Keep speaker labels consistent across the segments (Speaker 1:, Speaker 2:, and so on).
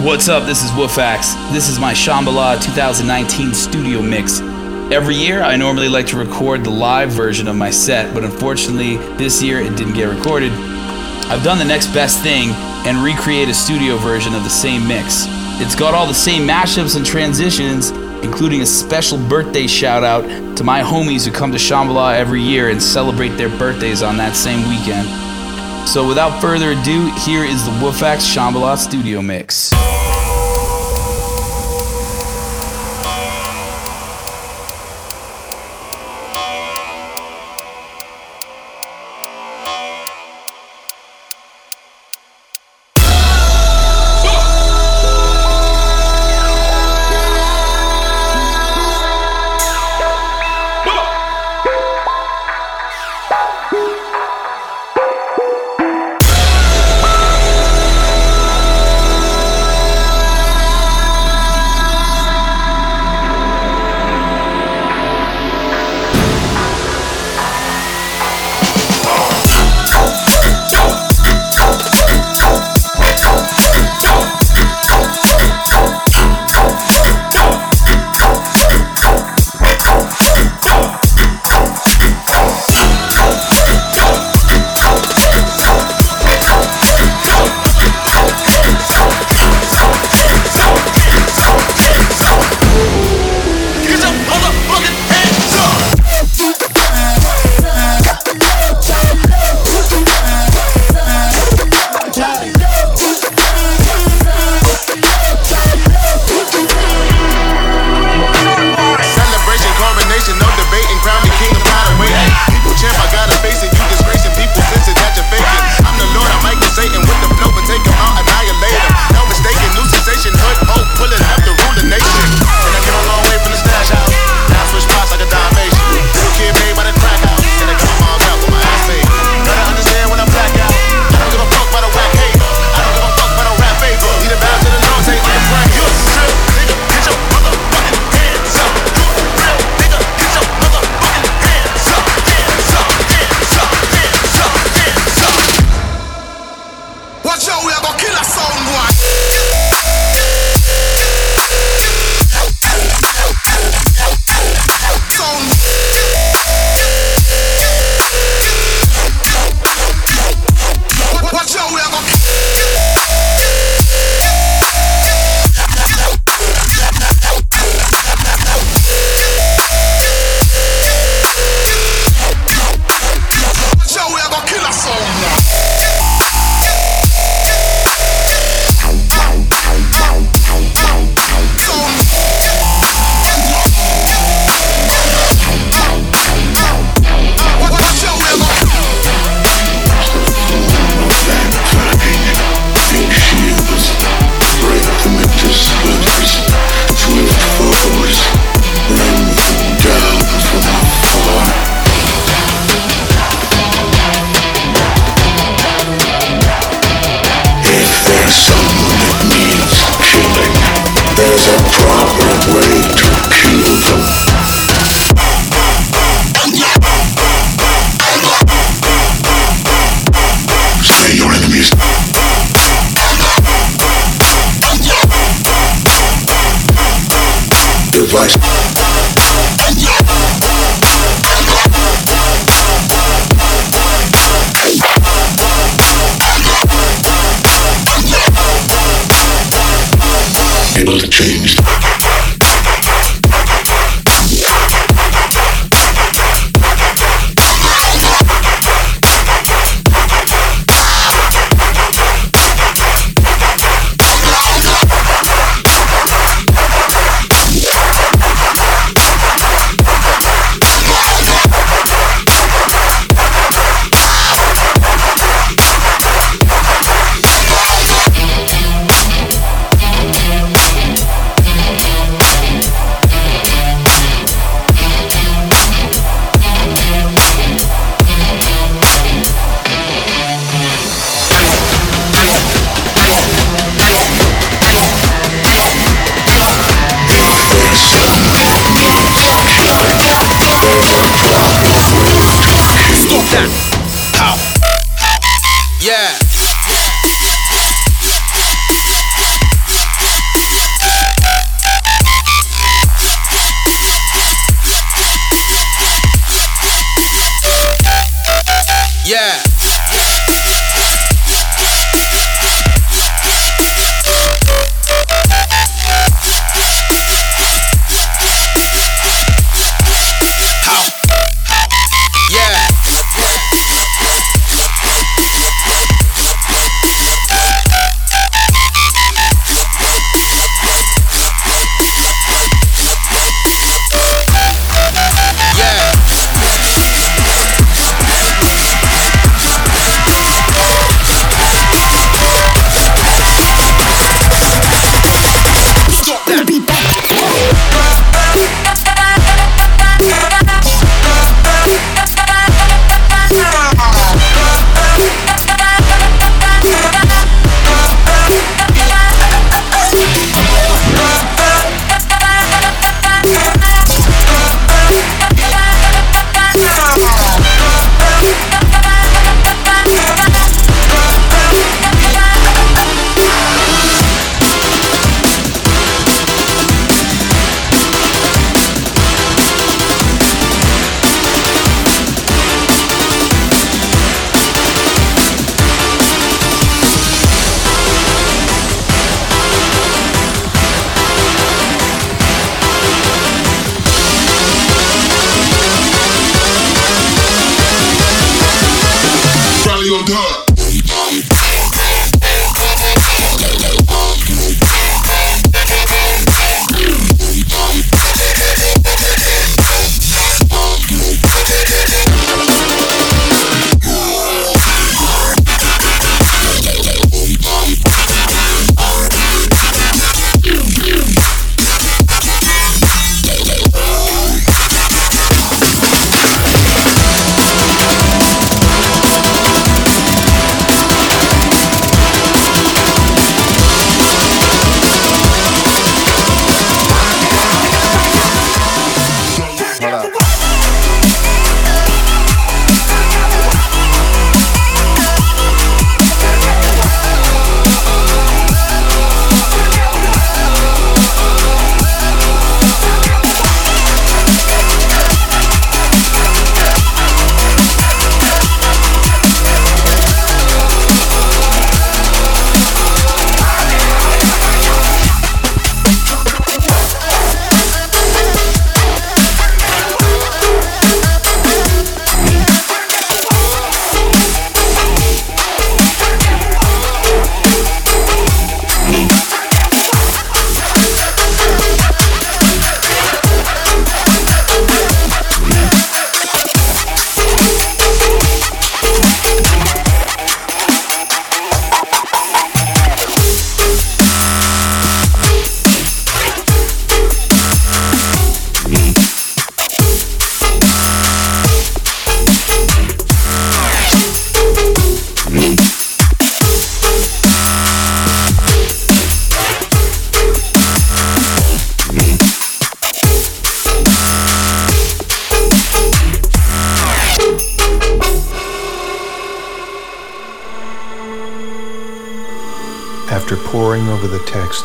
Speaker 1: What's up? This is Woofax. This is my Shambhala 2019 studio mix. Every year, I normally like to record the live version of my set, but unfortunately, this year it didn't get recorded. I've done the next best thing and recreate a studio version of the same mix. It's got all the same mashups and transitions, including a special birthday shout out to my homies who come to Shambhala every year and celebrate their birthdays on that same weekend. So without further ado, here is the Woofax Shambhala studio mix.
Speaker 2: place. Able to change.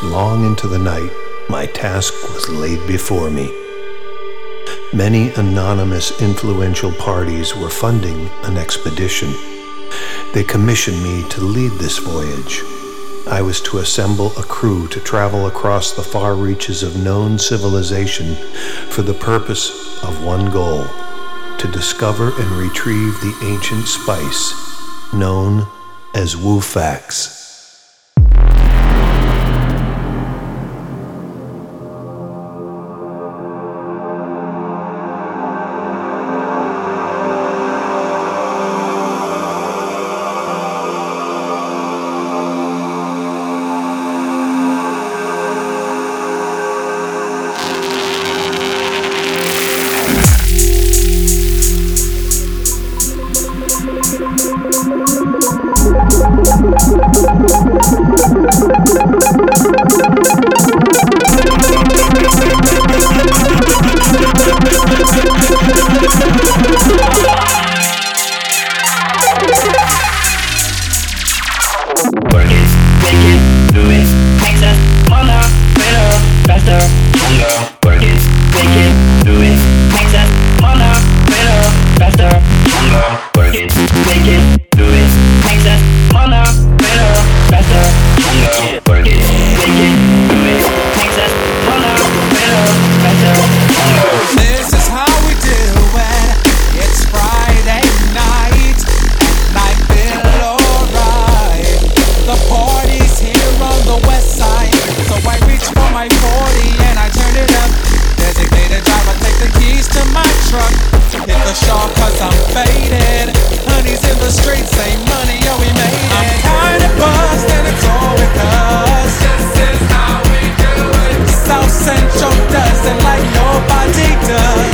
Speaker 2: Long into the night, my task was laid before me. Many anonymous influential parties were funding an expedition. They commissioned me to lead this voyage. I was to assemble a crew to travel across the far reaches of known civilization for the purpose of one goal to discover and retrieve the ancient spice known as Wufax.
Speaker 3: now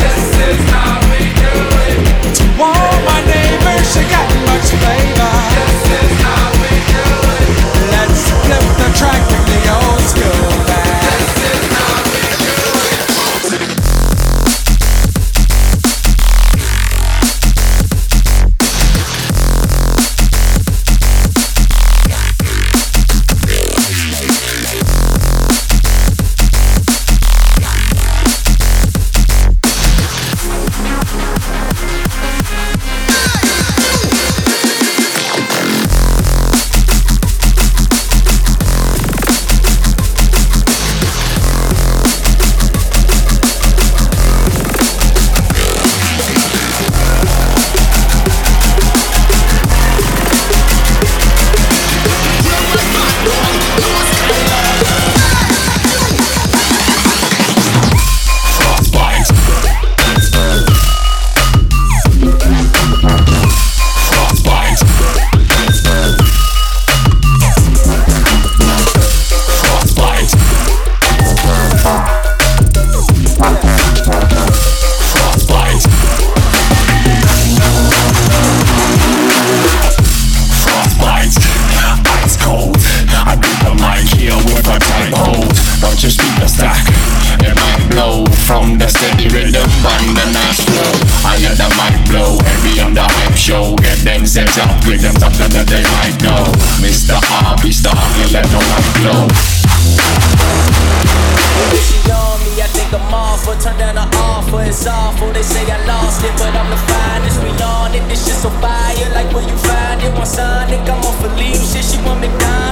Speaker 3: and my brothers and my brothers. When you niggas gon' unite and kill the police, motherfuckers.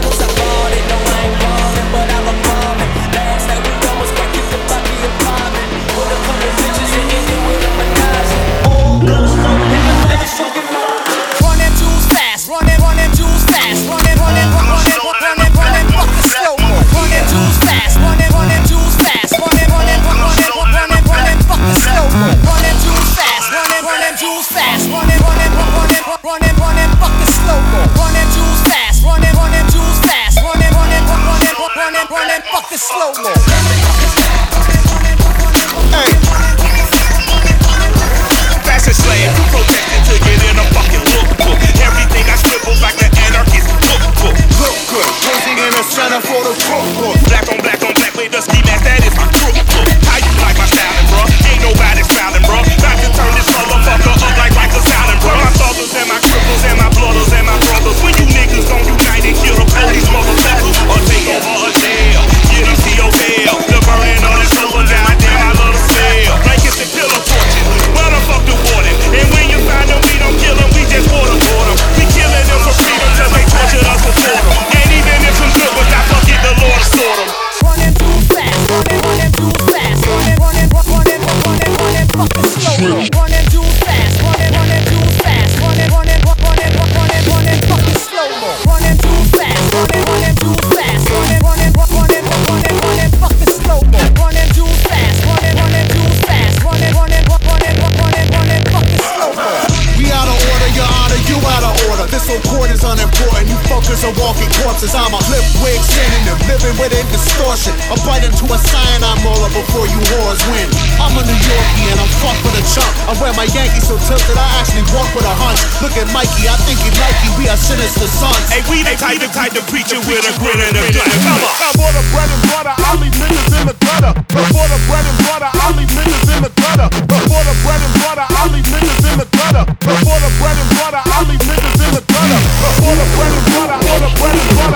Speaker 3: Within distortion. A bite into a cyanide molar before you whores win. I'm a New Yorkie and I'm fucked with a chump. I wear my Yankees so tilted I actually walk with a hunch. Look at Mikey, I think he Nike, we are sinister sons.
Speaker 4: Hey, we the type, the type of preacher with a grin and a gun. Come on.
Speaker 5: For the bread and butter, I leave niggas in the gutter. For the bread and butter, I leave niggas in the gutter. For the bread and butter, I leave niggas in the gutter. For the bread and butter, I leave niggas in the gutter. For the bread and butter, for the bread and butter,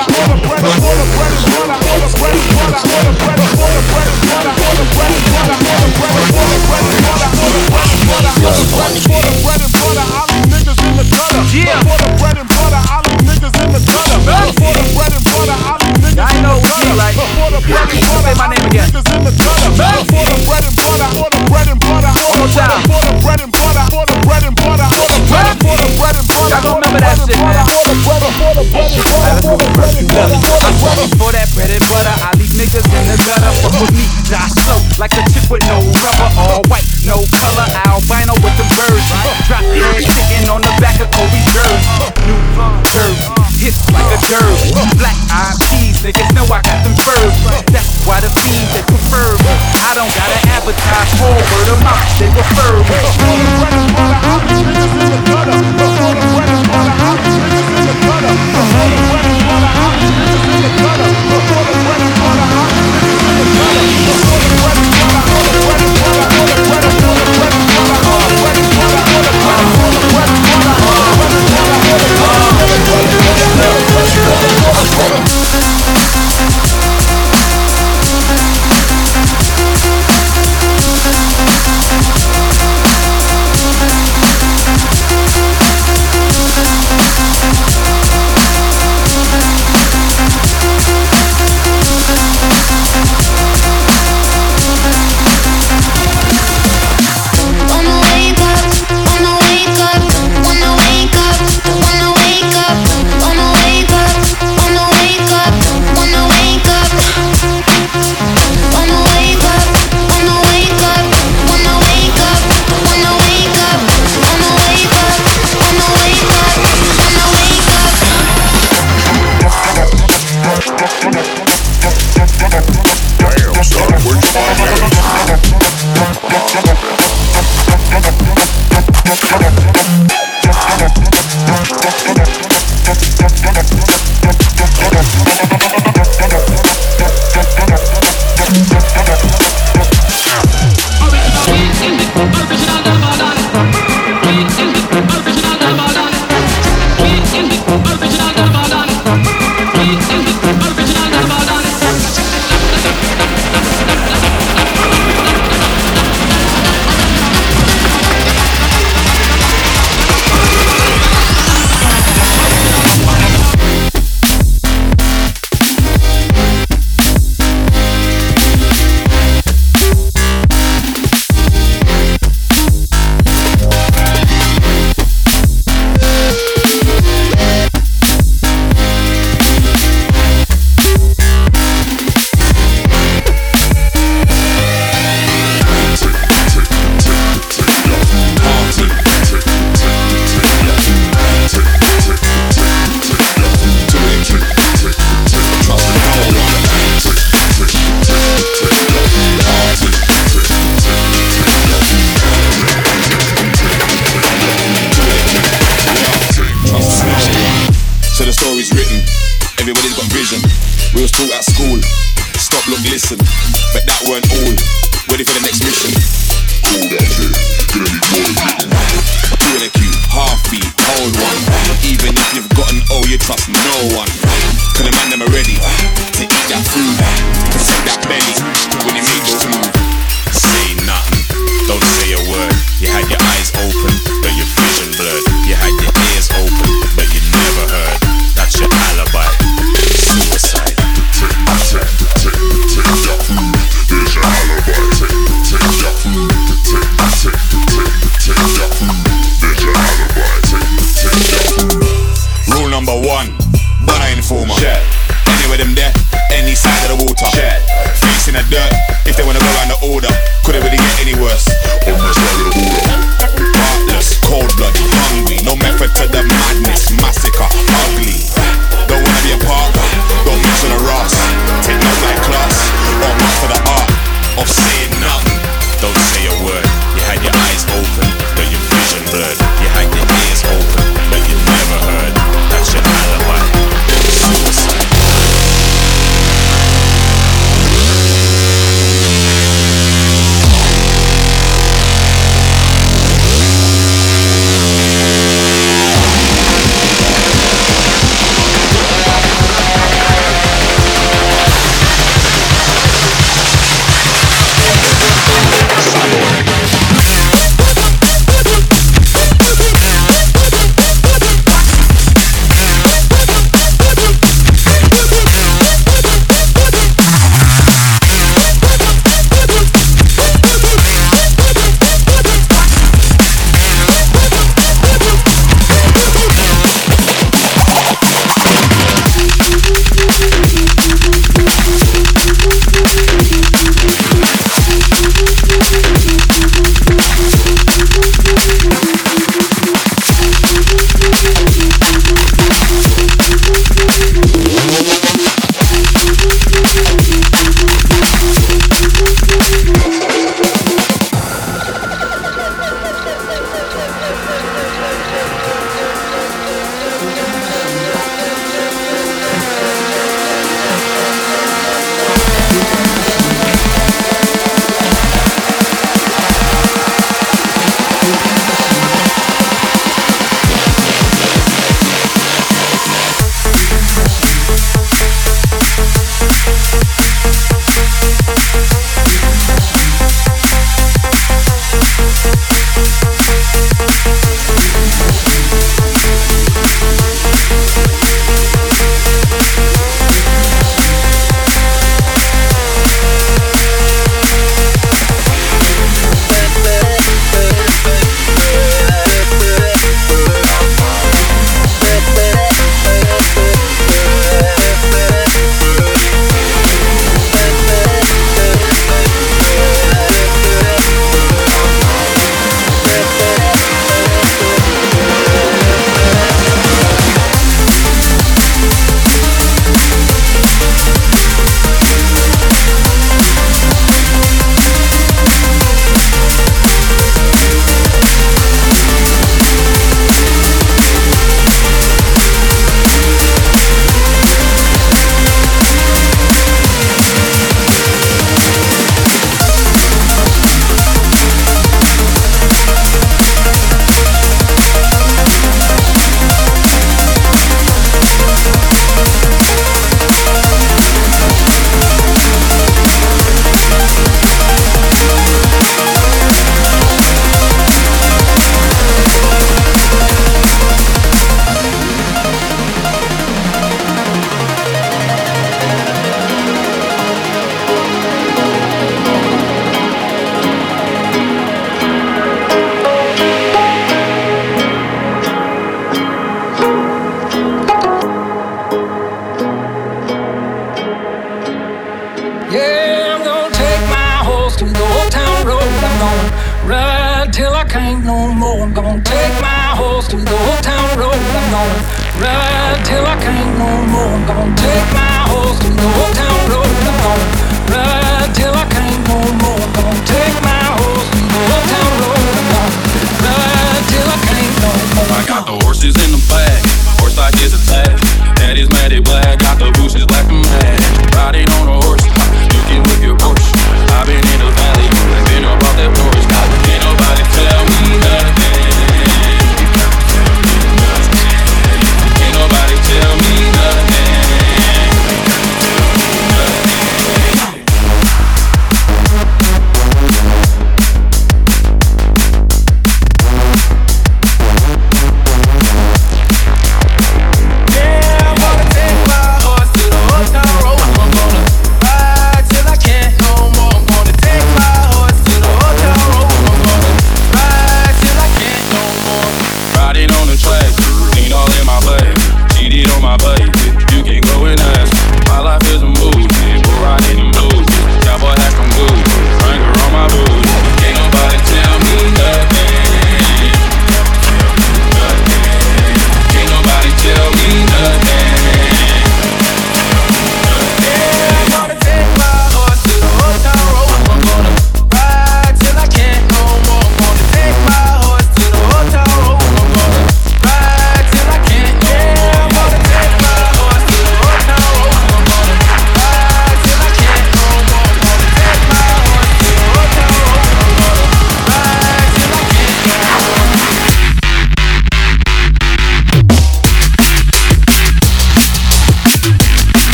Speaker 5: for and butter, for I I I
Speaker 1: I that
Speaker 5: bread and butter,
Speaker 1: I leave niggas in the gutter. Fuck with me, die slow, like a chick with no rubber. All white, no color, albino with the birds. Drop dead chicken on the back of Kobe's jersey. New hits like a jerk. Black eyed peas, niggas know I got them furs. That's why the fiends they prefer. me. I don't gotta advertise for word of mouth, they prefer. me.
Speaker 5: I leave niggas in the gutter. The bread and butter, I. Bread and butter, I leave niggas in the gutter.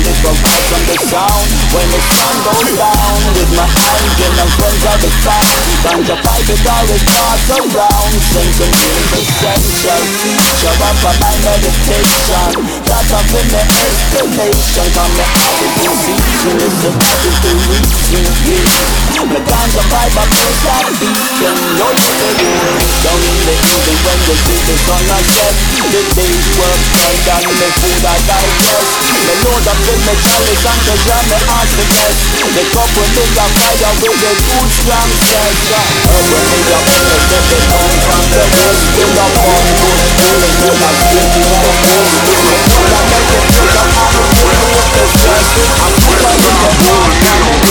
Speaker 5: feelings go out from the sound. When the sun goes down With my hands in my friends are the sound Find a pipe with all the stars around Sing some music
Speaker 6: essential Show up
Speaker 7: for my meditation. That's up in the inspiration Come to everything season It's a is the reason
Speaker 8: yeah. The guns are right by place I beacon. No you Don't need it when the sun is on our chest. The day's work than The food I digest. The load of with
Speaker 9: metallic and the grammar as the best. The couple in the fire with the good strong sex Urban in the earth, let it come from the west In love one good feeling, when I'm drinking the most spirit When love. make it through the hour, with the stress I'm super in the mood,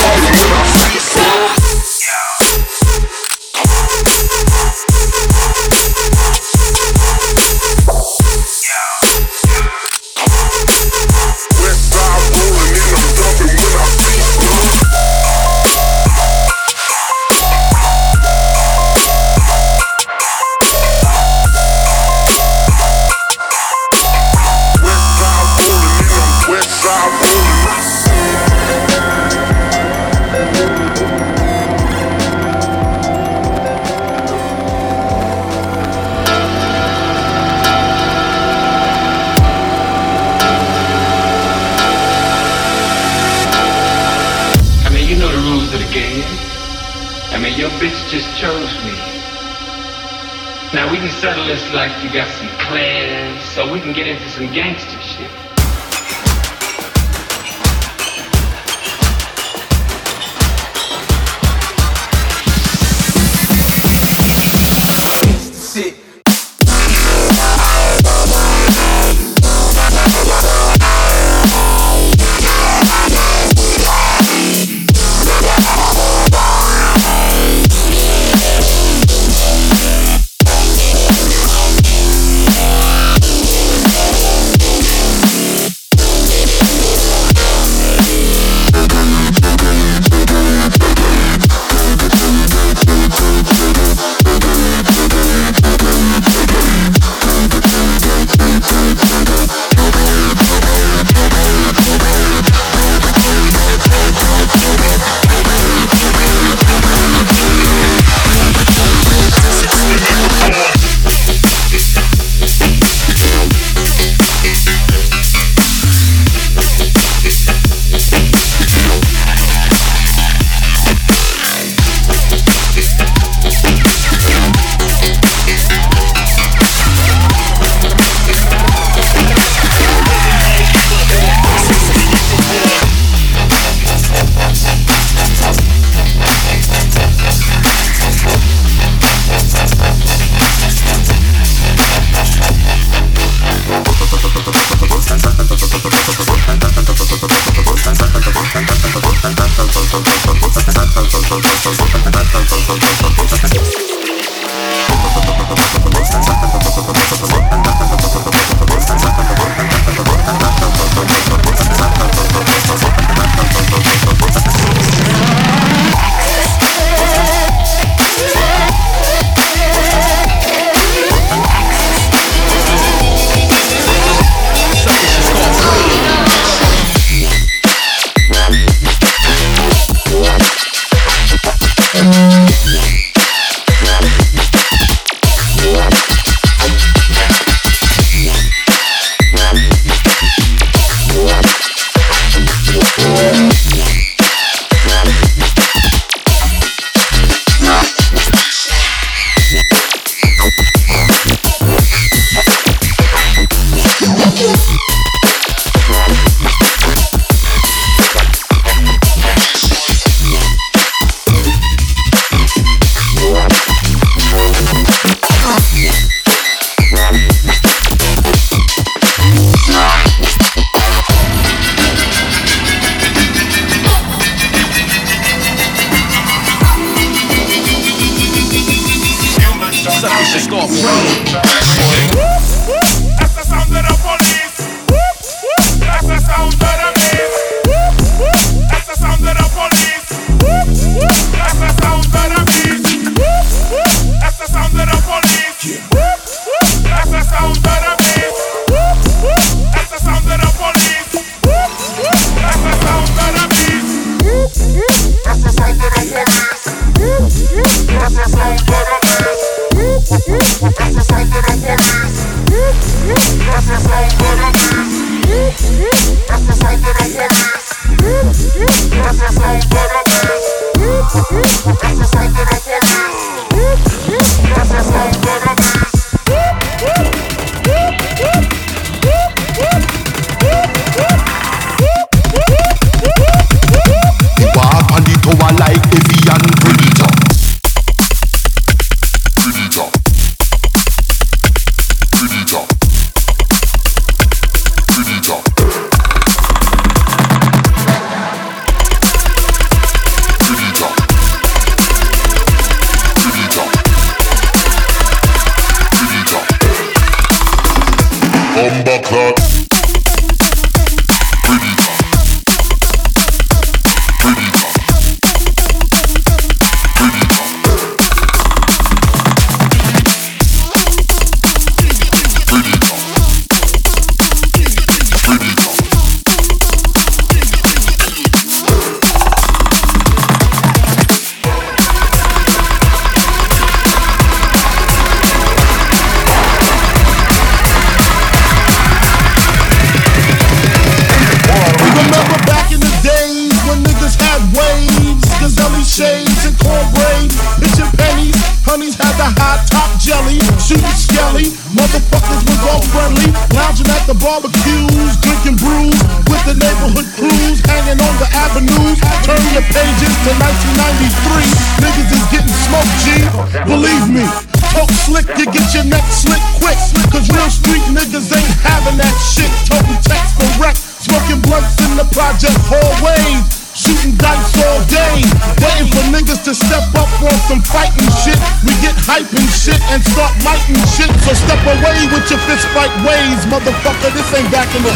Speaker 9: I'm
Speaker 10: in love with Settle this like you got some plans, so we can get into some gangster shit.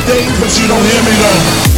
Speaker 5: But you don't hear me though.